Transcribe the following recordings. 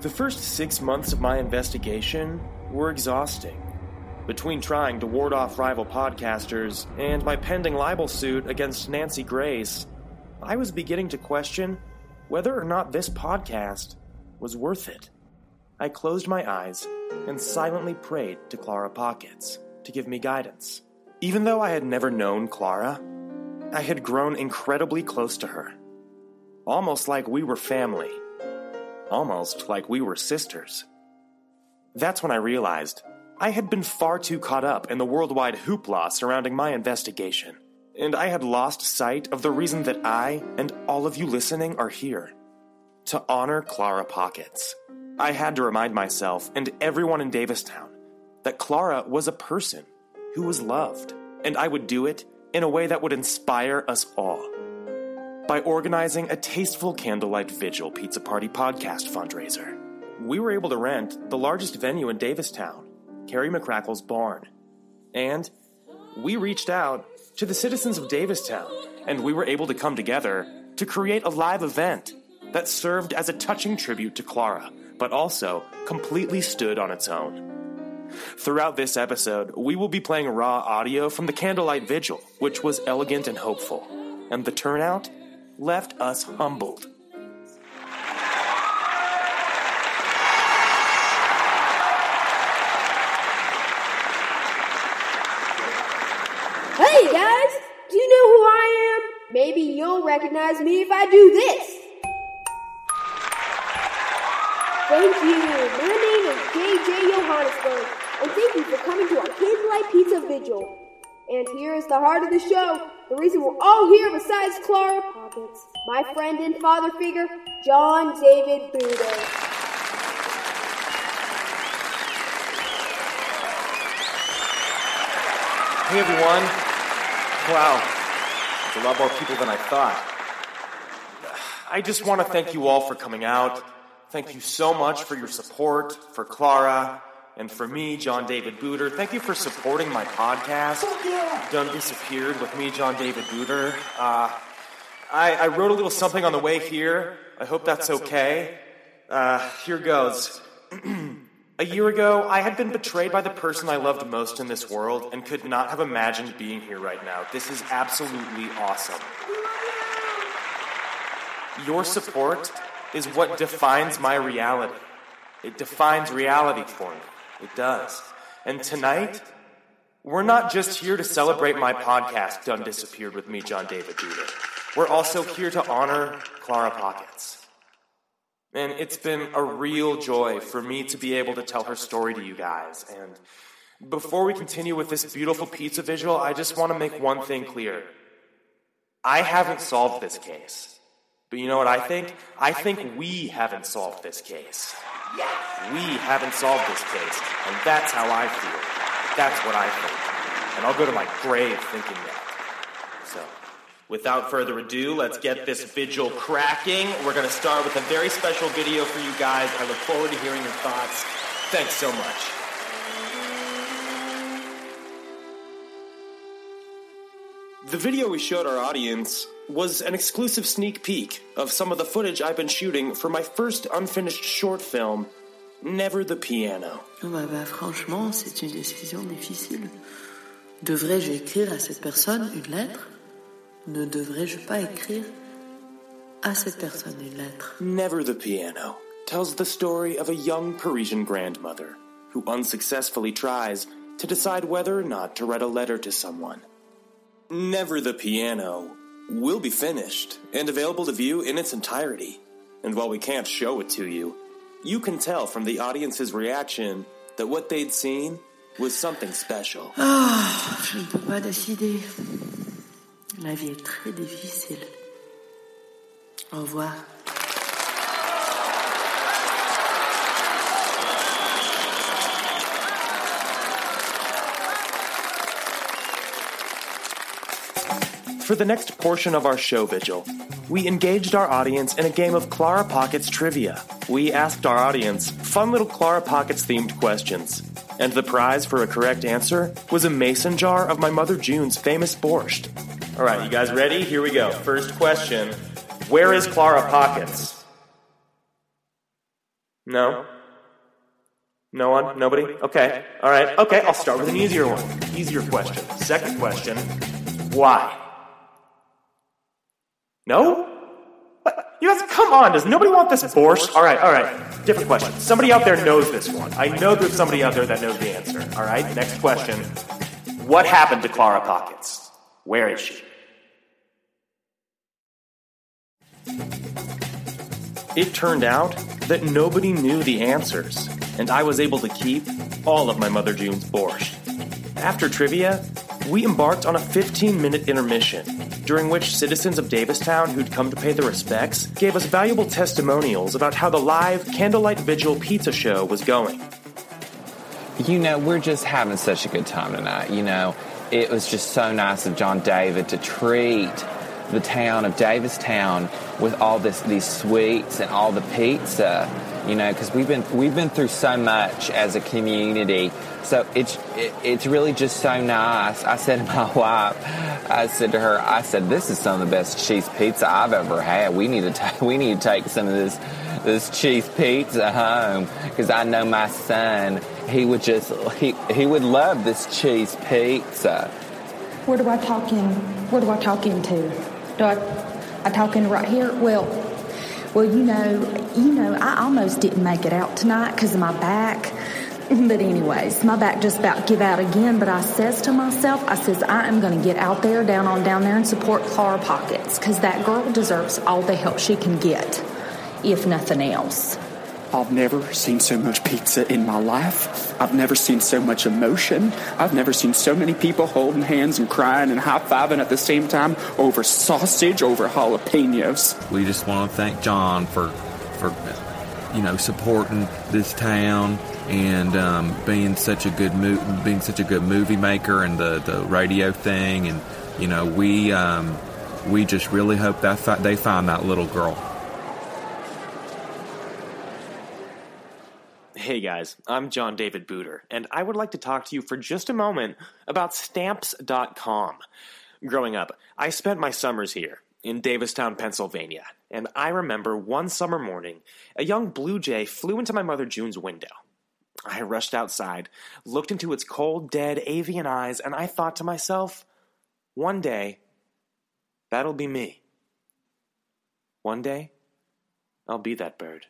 The first six months of my investigation were exhausting. Between trying to ward off rival podcasters and my pending libel suit against Nancy Grace, I was beginning to question whether or not this podcast was worth it. I closed my eyes and silently prayed to Clara Pockets to give me guidance. Even though I had never known Clara, I had grown incredibly close to her. Almost like we were family. Almost like we were sisters. That's when I realized I had been far too caught up in the worldwide hoopla surrounding my investigation, and I had lost sight of the reason that I and all of you listening are here to honor Clara Pockets. I had to remind myself and everyone in Davistown that Clara was a person who was loved, and I would do it in a way that would inspire us all. By organizing a tasteful candlelight vigil pizza party podcast fundraiser, we were able to rent the largest venue in Davistown, Carrie McCrackle's barn. And we reached out to the citizens of Davistown, and we were able to come together to create a live event that served as a touching tribute to Clara, but also completely stood on its own. Throughout this episode, we will be playing raw audio from the Candlelight Vigil, which was elegant and hopeful, and the turnout left us humbled. Hey guys, do you know who I am? Maybe you'll recognize me if I do this. Thank you. My name is JJ Johannesburg, and thank you for coming to our Kids Candlelight Pizza Vigil. And here is the heart of the show, the reason we're all here besides Clara Pockets, my friend and father figure, John David Booter. Hey everyone. Wow, it's a lot more people than I thought. I just want to thank you all for coming out. Thank you so much for your support, for Clara, and for me, John David Booter. Thank you for supporting my podcast, Done Disappeared with me, John David Booter. Uh, I, I wrote a little something on the way here. I hope that's okay. Uh, here goes. A year ago, I had been betrayed by the person I loved most in this world and could not have imagined being here right now. This is absolutely awesome. Your support is what defines my reality. It defines reality for me. It does. And tonight, we're not just here to celebrate my podcast, Done Disappeared with me, John David Booter. We're also here to honor Clara Pockets. And it's been a real joy for me to be able to tell her story to you guys. And before we continue with this beautiful pizza visual, I just want to make one thing clear. I haven't solved this case. But you know what I think? I think we haven't solved this case. We haven't solved this case. And that's how I feel. That's what I think. And I'll go to my grave thinking that. So. Without further ado, let's get this vigil cracking. We're going to start with a very special video for you guys. I look forward to hearing your thoughts. Thanks so much. The video we showed our audience was an exclusive sneak peek of some of the footage I've been shooting for my first unfinished short film, Never the Piano. Oh, bah, bah, franchement, c'est une décision difficile. Devrais-je écrire à cette personne une lettre Ne devrais-je pas écrire à cette personne une lettre Never the Piano tells the story of a young Parisian grandmother who unsuccessfully tries to decide whether or not to write a letter to someone. Never the Piano will be finished and available to view in its entirety. And while we can't show it to you, you can tell from the audience's reaction that what they'd seen was something special. Ah, je ne peux pas décider. La vie est très difficile. Au revoir. For the next portion of our show vigil, we engaged our audience in a game of Clara Pockets trivia. We asked our audience fun little Clara Pockets themed questions. And the prize for a correct answer was a mason jar of my mother June's famous borscht. All right, you guys ready? Here we go. First question Where is Clara Pockets? No? No one? Nobody? Okay. All right. Okay, I'll start with an easier one. Easier question. Second question Why? No? What? You guys, come on. Does nobody want this borscht? All right, all right. Different question. Somebody out there knows this one. I know there's somebody out there that knows the answer. All right, next question. What happened to Clara Pockets? Where is she? It turned out that nobody knew the answers, and I was able to keep all of my Mother June's borscht. After trivia, we embarked on a 15 minute intermission, during which citizens of Davistown who'd come to pay their respects gave us valuable testimonials about how the live Candlelight Vigil pizza show was going. You know, we're just having such a good time tonight. You know, it was just so nice of John David to treat the town of Davistown with all this these sweets and all the pizza. You know, because we've been we've been through so much as a community. So it's it, it's really just so nice. I said to my wife, I said to her, I said, "This is some of the best cheese pizza I've ever had. We need to we need to take some of this this cheese pizza home because I know my son. He would just he he would love this cheese pizza." Where do I talk in? Where do I talk into? Do I, I talk in right here? Well, well, you know, you know, I almost didn't make it out tonight because of my back. But anyways, my back just about give out again. But I says to myself, I says I am going to get out there, down on down there, and support Clara Pockets because that girl deserves all the help she can get, if nothing else. I've never seen so much pizza in my life. I've never seen so much emotion. I've never seen so many people holding hands and crying and high fiving at the same time over sausage, over jalapenos. We just want to thank John for, for, you know, supporting this town and um, being such a good mo- being such a good movie maker and the, the radio thing and you know we um, we just really hope that fi- they find that little girl. Hey guys, I'm John David Booter, and I would like to talk to you for just a moment about Stamps.com. Growing up, I spent my summers here in Davistown, Pennsylvania, and I remember one summer morning, a young blue jay flew into my mother June's window. I rushed outside, looked into its cold, dead avian eyes, and I thought to myself, one day, that'll be me. One day, I'll be that bird.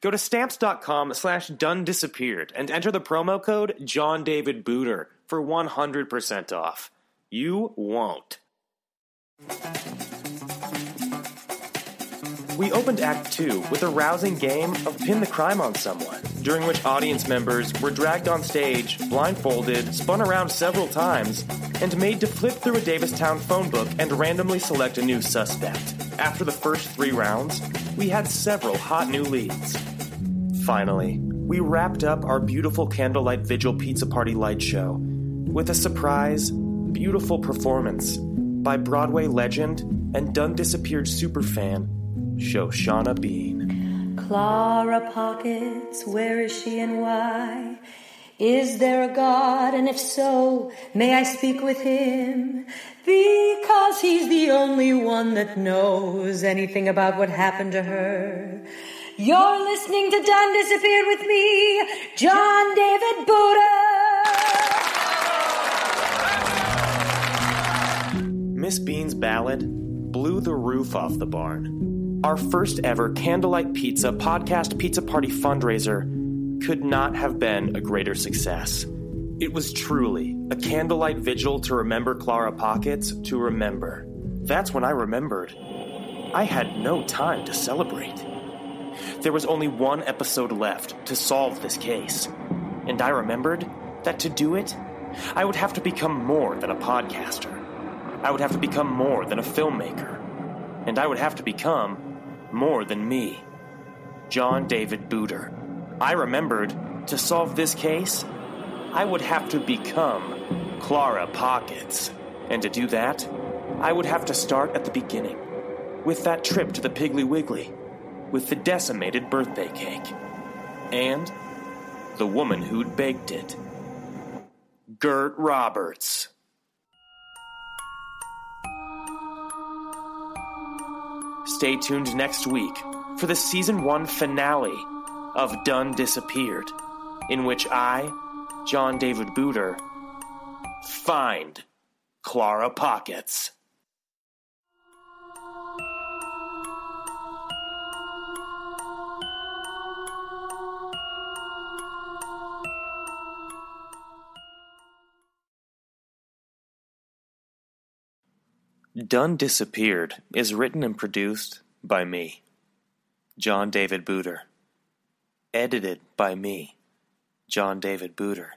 Go to stamps.com slash done disappeared and enter the promo code John David Booter for 100% off. You won't. We opened Act 2 with a rousing game of Pin the Crime on Someone, during which audience members were dragged on stage, blindfolded, spun around several times, and made to flip through a Davistown phone book and randomly select a new suspect. After the first three rounds, we had several hot new leads. Finally, we wrapped up our beautiful candlelight vigil pizza party light show with a surprise, beautiful performance by Broadway legend and done disappeared superfan Shoshana Bean. Clara Pockets, where is she and why? Is there a God? And if so, may I speak with him? Because he's the only one that knows anything about what happened to her. You're listening to Done Disappeared with me, John David Booter. Miss Bean's ballad blew the roof off the barn. Our first ever Candlelight Pizza podcast pizza party fundraiser could not have been a greater success. It was truly a candlelight vigil to remember Clara Pockets to remember. That's when I remembered. I had no time to celebrate. There was only one episode left to solve this case. And I remembered that to do it, I would have to become more than a podcaster. I would have to become more than a filmmaker. And I would have to become more than me. John David Booter. I remembered to solve this case, I would have to become Clara Pockets. And to do that, I would have to start at the beginning with that trip to the Piggly Wiggly, with the decimated birthday cake, and the woman who'd baked it Gert Roberts. Stay tuned next week for the season one finale of Done Disappeared, in which I, John David Booter, find Clara Pockets. Done Disappeared is written and produced by me, John David Booter. Edited by me, John David Booter.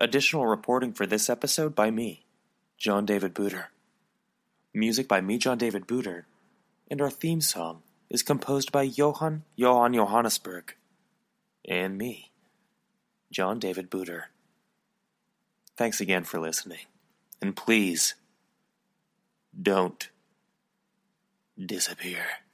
Additional reporting for this episode by me, John David Booter. Music by me, John David Booter. And our theme song is composed by Johann Johann Johannesburg. And me, John David Booter. Thanks again for listening. And please, don't disappear.